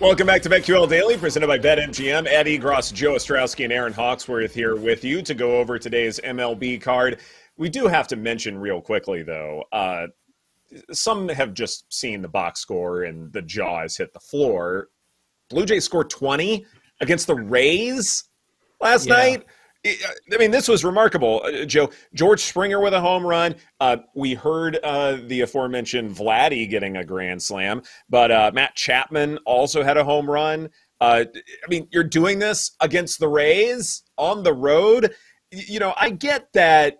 Welcome back to BetQL Daily, presented by BetMGM. Eddie Egros, Joe Ostrowski, and Erin Hawksworth here with you to go over today's MLB card. We do have to mention real quickly, though, uh, some have just seen the box score and the jaw has hit the floor. Blue Jays scored 20 against the Rays last yeah. night. I mean, this was remarkable, uh, Joe. George Springer with a home run. Uh, we heard uh, the aforementioned Vladdy getting a grand slam, but uh, Matt Chapman also had a home run. Uh, I mean, you're doing this against the Rays on the road. You know, I get that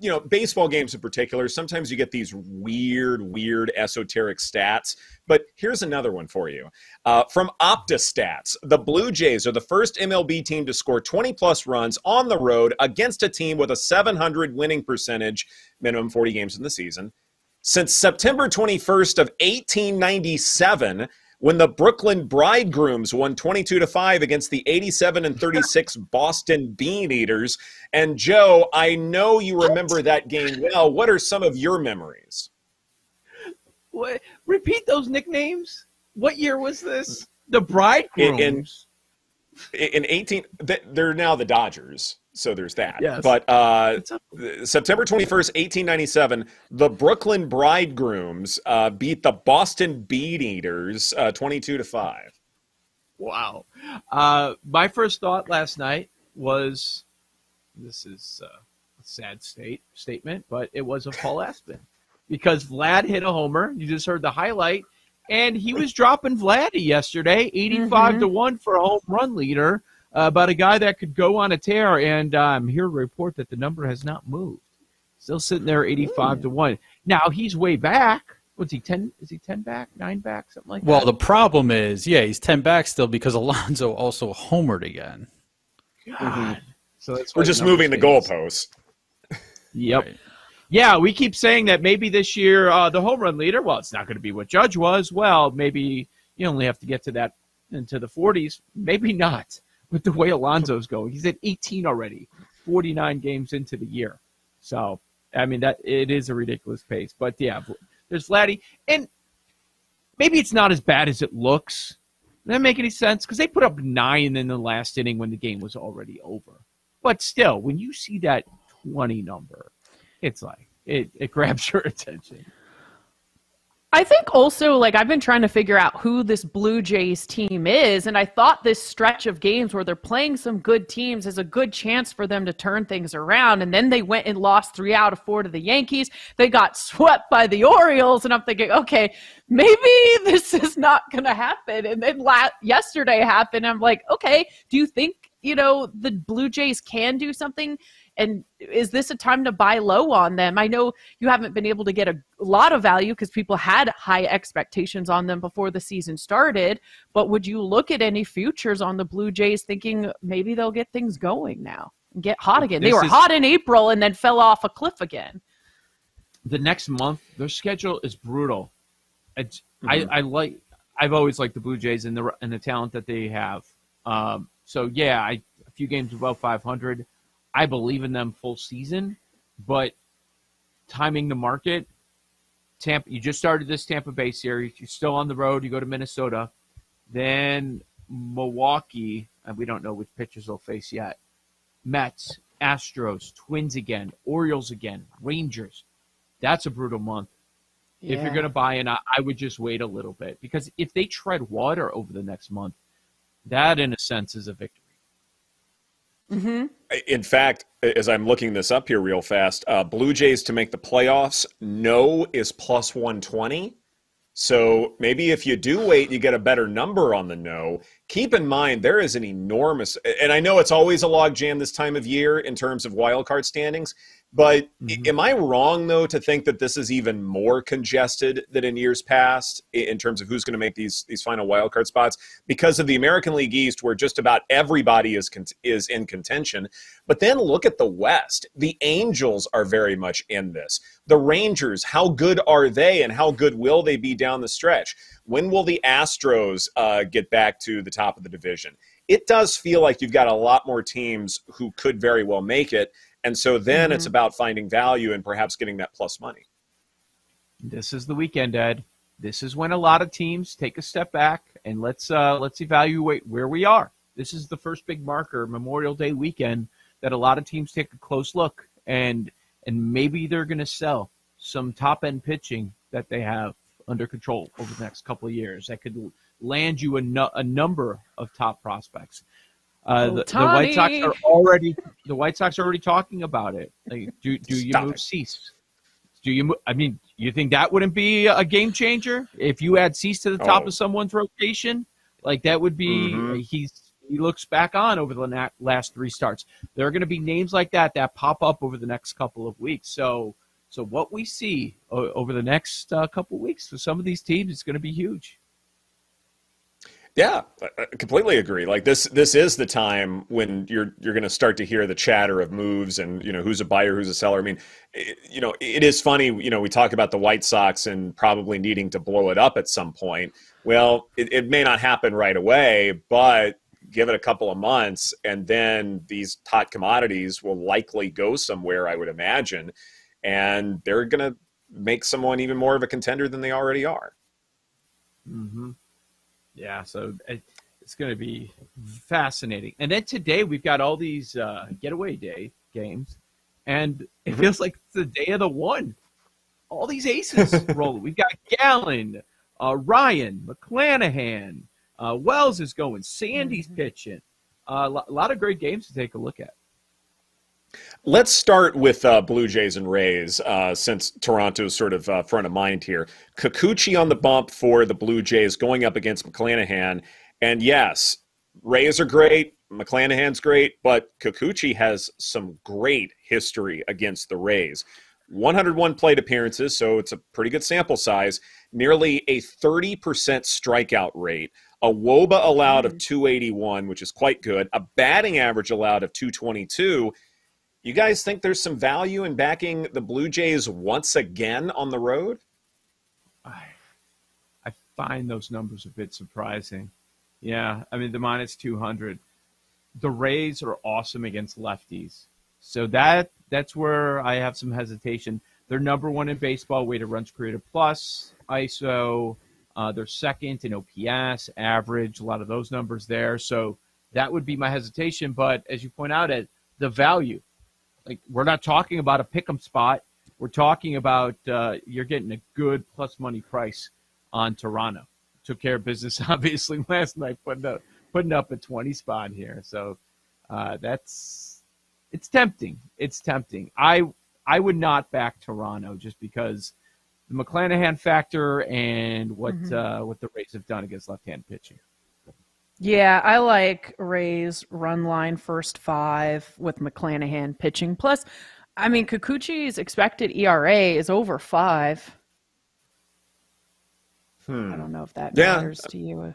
you know, baseball games in particular, sometimes you get these weird, weird esoteric stats. But here's another one for you. Uh, from OptaStats, the Blue Jays are the first MLB team to score 20 plus runs on the road against a team with a 700 winning percentage, minimum 40 games in the season. Since September 21st of 1897, when the Brooklyn Bridegrooms won 22 to 5 against the 87 and 36 Boston Bean Eaters. And Joe, I know you remember that game well. What are some of your memories? What, repeat those nicknames. What year was this? The Bridegrooms. In, in, in 18 they're now the Dodgers. So there's that. Yes. But uh, September 21st, 1897, the Brooklyn Bridegrooms uh, beat the Boston Bean Eaters uh, 22 to 5. Wow. Uh, my first thought last night was this is uh, a sad state statement, but it was of Paul Aspen because Vlad hit a homer. You just heard the highlight, and he was dropping Vladdy yesterday, 85 mm-hmm. to 1 for a home run leader about a guy that could go on a tear. And I'm um, here to report that the number has not moved. Still sitting there 85 Ooh. to 1. Now he's way back. What's he, 10? Is he 10 back, 9 back, something like well, that? Well, the problem is, yeah, he's 10 back still because Alonso also homered again. God. Mm-hmm. So We're just moving the goalposts. Yep. Right. Yeah, we keep saying that maybe this year uh, the home run leader, well, it's not going to be what Judge was. Well, maybe you only have to get to that into the 40s. Maybe not with the way Alonso's going. He's at 18 already, 49 games into the year. So, I mean, that it is a ridiculous pace. But yeah, there's Vladdy. And maybe it's not as bad as it looks. Does that make any sense? Because they put up nine in the last inning when the game was already over. But still, when you see that 20 number, it's like, it, it grabs your attention. I think also, like, I've been trying to figure out who this Blue Jays team is. And I thought this stretch of games where they're playing some good teams is a good chance for them to turn things around. And then they went and lost three out of four to the Yankees. They got swept by the Orioles. And I'm thinking, okay, maybe this is not going to happen. And then la- yesterday happened. I'm like, okay, do you think, you know, the Blue Jays can do something? And is this a time to buy low on them? I know you haven't been able to get a lot of value because people had high expectations on them before the season started. But would you look at any futures on the Blue Jays thinking maybe they'll get things going now and get hot again? This they were is, hot in April and then fell off a cliff again. The next month, their schedule is brutal. Mm-hmm. I, I like. I've always liked the Blue Jays and the and the talent that they have. Um, so yeah, I, a few games above 500. I believe in them full season, but timing the market. Tampa, you just started this Tampa Bay series. You're still on the road. You go to Minnesota, then Milwaukee, and we don't know which pitchers they'll face yet. Mets, Astros, Twins again, Orioles again, Rangers. That's a brutal month. Yeah. If you're going to buy in, I, I would just wait a little bit because if they tread water over the next month, that in a sense is a victory. Mm-hmm. In fact, as I'm looking this up here real fast, uh, Blue Jays to make the playoffs, no is plus 120. So maybe if you do wait, you get a better number on the no. Keep in mind there is an enormous, and I know it's always a logjam this time of year in terms of wildcard standings. But mm-hmm. am I wrong though to think that this is even more congested than in years past in terms of who's going to make these these final wildcard spots because of the American League East, where just about everybody is con- is in contention. But then look at the West. The Angels are very much in this. The Rangers, how good are they, and how good will they be down the stretch? When will the Astros uh, get back to the top of the division? It does feel like you've got a lot more teams who could very well make it. And so then mm-hmm. it's about finding value and perhaps getting that plus money. This is the weekend, Ed. This is when a lot of teams take a step back and let's uh, let's evaluate where we are. This is the first big marker, Memorial Day weekend, that a lot of teams take a close look and and maybe they're going to sell some top end pitching that they have under control over the next couple of years that could land you a, nu- a number of top prospects. Uh, the, the, White Sox are already the White Sox are already talking about it. Like, do do you Stop move it. Cease? Do you? I mean, you think that wouldn't be a game changer if you add Cease to the top oh. of someone's rotation? Like that would be. Mm-hmm. He's he looks back on over the last three starts. There are going to be names like that that pop up over the next couple of weeks. So so what we see over the next uh, couple weeks for some of these teams is going to be huge. Yeah, I completely agree. Like this, this is the time when you're you're going to start to hear the chatter of moves and you know who's a buyer, who's a seller. I mean, it, you know, it is funny. You know, we talk about the White Sox and probably needing to blow it up at some point. Well, it, it may not happen right away, but give it a couple of months, and then these hot commodities will likely go somewhere. I would imagine, and they're going to make someone even more of a contender than they already are. Mm-hmm. Yeah, so it's going to be fascinating. And then today we've got all these uh, getaway day games, and it mm-hmm. feels like it's the day of the one. All these aces rolling. We've got Gallen, uh, Ryan, McClanahan, uh, Wells is going, Sandy's mm-hmm. pitching. Uh, a lot of great games to take a look at. Let's start with uh, Blue Jays and Rays, uh, since is sort of uh, front of mind here. Kikuchi on the bump for the Blue Jays going up against McClanahan. And yes, Rays are great, McClanahan's great, but Kikuchi has some great history against the Rays. 101 plate appearances, so it's a pretty good sample size. Nearly a 30% strikeout rate, a WOBA allowed of mm. 281, which is quite good, a batting average allowed of 222 you guys think there's some value in backing the Blue Jays once again on the road? I, I find those numbers a bit surprising. Yeah, I mean the minus 200. The Rays are awesome against lefties. So that that's where I have some hesitation. They're number one in baseball, weighted runs created plus, ISO. Uh, they're second in OPS, average, a lot of those numbers there. So that would be my hesitation. But as you point out, at the value, like we're not talking about a pick'em spot. We're talking about uh, you're getting a good plus money price on Toronto. Took care of business obviously last night, putting up putting up a twenty spot here. So uh, that's it's tempting. It's tempting. I I would not back Toronto just because the McClanahan factor and what mm-hmm. uh, what the Rays have done against left-hand pitching. Yeah, I like Rays run line first five with McClanahan pitching. Plus, I mean, Kikuchi's expected ERA is over five. Hmm. I don't know if that yeah. matters to you.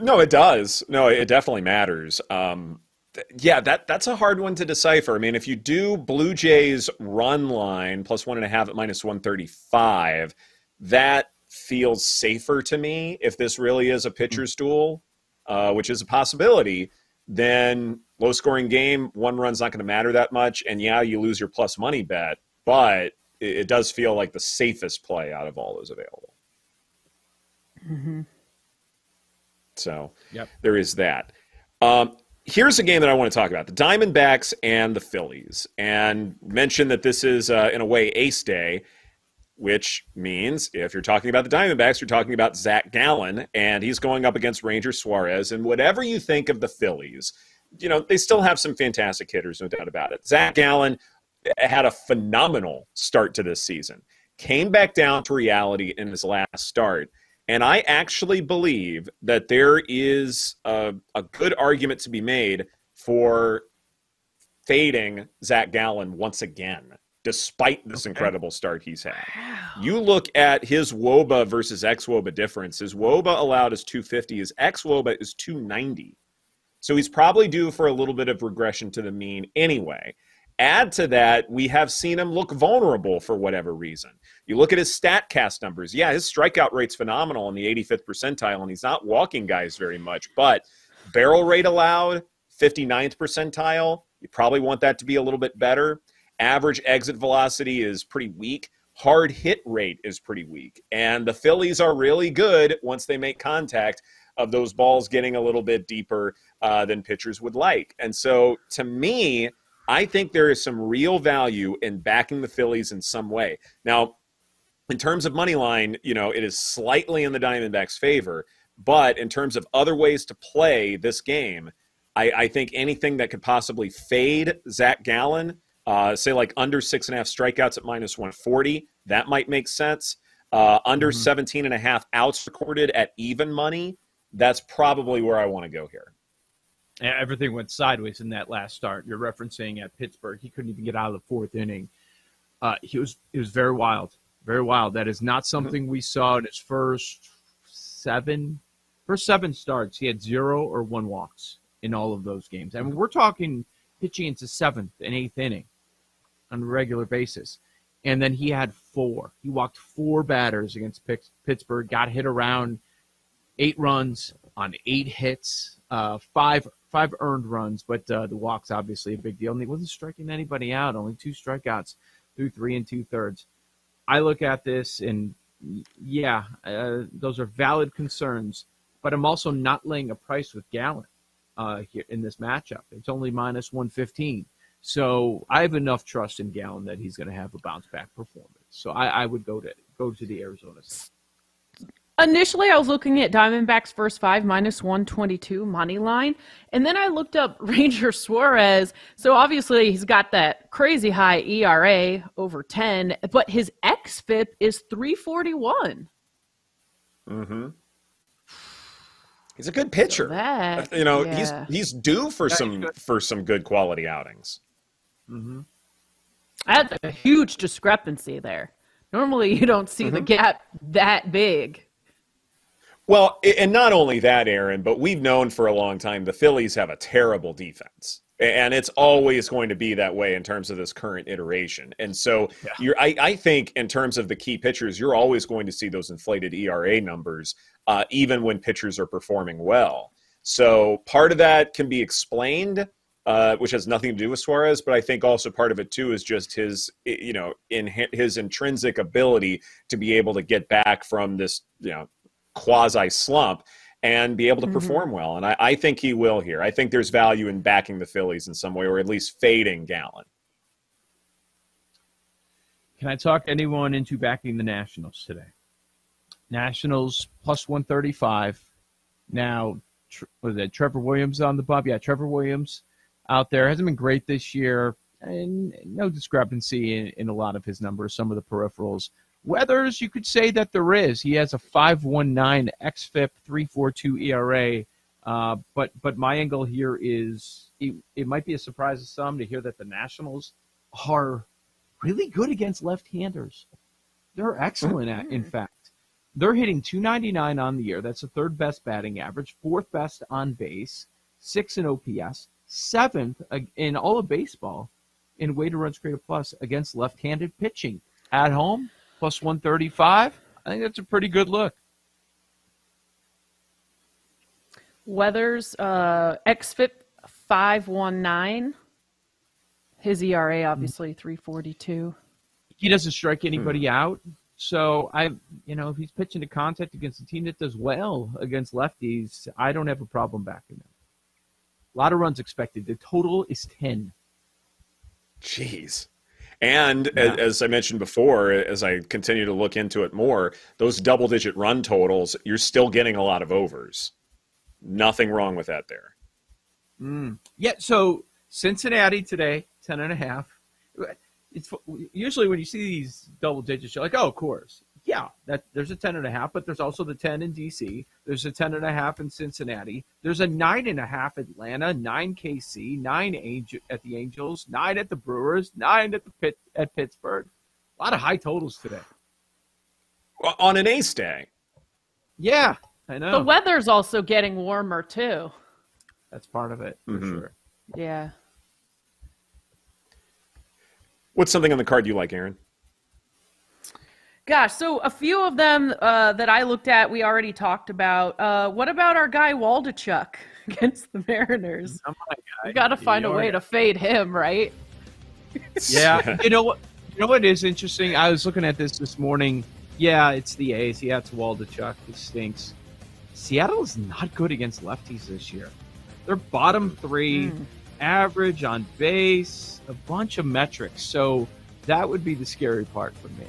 No, it does. No, it definitely matters. Um, yeah, that that's a hard one to decipher. I mean, if you do Blue Jays run line plus one and a half at minus one thirty five, that feels safer to me. If this really is a pitcher's duel, uh, which is a possibility, then low scoring game, one run's not going to matter that much. And yeah, you lose your plus money bet, but it, it does feel like the safest play out of all those available. Mm-hmm. So Yep. there is that. Um, here's a game that I want to talk about the Diamondbacks and the Phillies. And mention that this is, uh, in a way, ace day, which means if you're talking about the Diamondbacks, you're talking about Zach Gallen, and he's going up against Ranger Suarez. And whatever you think of the Phillies, you know, they still have some fantastic hitters, no doubt about it. Zach Gallen had a phenomenal start to this season, came back down to reality in his last start. And I actually believe that there is a, a good argument to be made for fading Zach Gallen once again, despite this incredible start he's had. You look at his WOBA versus ex WOBA difference. His WOBA allowed is 250, his ex WOBA is 290. So he's probably due for a little bit of regression to the mean anyway. Add to that, we have seen him look vulnerable for whatever reason. You look at his StatCast numbers. Yeah, his strikeout rate's phenomenal in the 85th percentile, and he's not walking guys very much. But barrel rate allowed, 59th percentile. You probably want that to be a little bit better. Average exit velocity is pretty weak. Hard hit rate is pretty weak. And the Phillies are really good once they make contact of those balls getting a little bit deeper uh, than pitchers would like. And so to me, I think there is some real value in backing the Phillies in some way. Now, in terms of money line, you know, it is slightly in the Diamondbacks' favor, but in terms of other ways to play this game, I, I think anything that could possibly fade Zach Gallen, uh, say like under six and a half strikeouts at minus 140, that might make sense. Uh, under 17 and a half outs recorded at even money, that's probably where I want to go here. Everything went sideways in that last start. You're referencing at Pittsburgh. He couldn't even get out of the fourth inning. Uh, he was it was very wild, very wild. That is not something we saw in his first seven, first seven starts. He had zero or one walks in all of those games. I mean, we're talking pitching into seventh and eighth inning on a regular basis, and then he had four. He walked four batters against Pitts- Pittsburgh. Got hit around eight runs on eight hits, uh, five five earned runs, but uh, the walks obviously a big deal. And he wasn't striking anybody out. Only two strikeouts through three and two thirds. I look at this and yeah, uh, those are valid concerns, but I'm also not laying a price with Gallen uh, here in this matchup. It's only minus 115. So I have enough trust in Gallen that he's going to have a bounce back performance. So I, I would go to go to the Arizona. side. Initially, I was looking at Diamondbacks first five minus 122 money line. And then I looked up Ranger Suarez. So obviously, he's got that crazy high ERA over 10, but his XFIP is 341. Mm-hmm. He's a good pitcher. that- you know, yeah. he's he's due for Yeah, some good. for some good quality outings. Mm-hmm. That's a huge discrepancy there. Normally, you don't see the gap that big. Well, and not only that, Erin, but we've known for a long time the Phillies have a terrible defense. And it's always going to be that way in terms of this current iteration. And so you're I, I think in terms of the key pitchers, you're always going to see those inflated ERA numbers, uh, even when pitchers are performing well. So part of that can be explained, uh, which has nothing to do with Suarez, but I think also part of it too is just his, you know, in his intrinsic ability to be able to get back from this, you know, quasi slump and be able to mm-hmm. perform well. And I, I think he will here. I think there's value in backing the Phillies in some way, or at least fading Gallen. Can I talk anyone into backing the Nationals today? Nationals plus 135. Now, tr- was it Trevor Williams on the bump? Yeah, Trevor Williams out there hasn't been great this year, and no discrepancy in, in a lot of his numbers, some of the peripherals. Weathers, you could say that there is. He has a 5.19 xFIP, 3.42 ERA. Uh, but but my angle here is it, it might be a surprise to some to hear that the Nationals are really good against left-handers. They're excellent at, in fact. They're hitting 299 on the year. That's the third best batting average, fourth best on base, six in OPS, seventh in all of baseball in weighted runs created plus against left-handed pitching at home plus 135. I think that's a pretty good look. Weathers uh, XFIP 519. His ERA obviously 342. He doesn't strike anybody out. So I, you know, if he's pitching to contact against a team that does well against lefties, I don't have a problem backing him. A lot of runs expected. The total is ten. Jeez. And Yeah. as I mentioned before, as I continue to look into it more, those double digit run totals, you're still getting a lot of overs. Nothing wrong with that there. Hmm. Yeah. So Cincinnati today, ten and a half. It's usually when you see these double digits, you're like, oh, of course. Yeah, that there's a ten and a half, but there's also the ten in DC. There's a ten and a half in Cincinnati. There's a nine and a half Atlanta, nine KC, nine Angel at the Angels, nine at the Brewers, nine at the Pit at Pittsburgh. A lot of high totals today. Well, On an ace day, Yeah, I know. The weather's also getting warmer too. That's part of it for Mhm. sure. Yeah. what's something on the card you like, Erin? Gosh, so a few of them uh, that I looked at, we already talked about. Uh, what about our guy Waldichuk against the Mariners? Oh We got to find a Your way to fade him, right? Yeah, you know what? You know what is interesting? I was looking at this this morning. Yeah, it's the A's. Yeah, it's Waldichuk. It stinks. Seattle is not good against lefties this year. They're bottom three, Mm. average on base, a bunch of metrics. So that would be the scary part for me.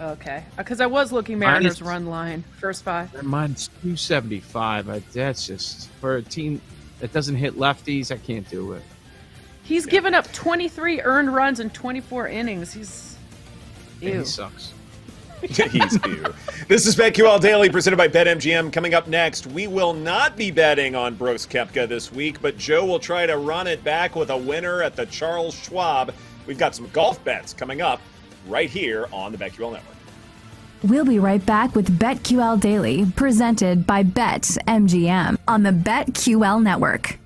Okay, uh, because I was looking Minus- Mariners run line first five. They're minus two seventy five. Uh, that's just for a team that doesn't hit lefties. I can't do it. He's given up 23 earned runs in 24 innings. He's And ew. He sucks. He's ew. This is BetQL Daily presented by BetMGM. Coming up next, we will not be betting on Brooks Koepka this week, but Joe will try to run it back with a winner at the Charles Schwab. We've got some golf bets coming up right here on the BetQL Network. We'll be right back with BetQL Daily, presented by BetMGM on the BetQL network.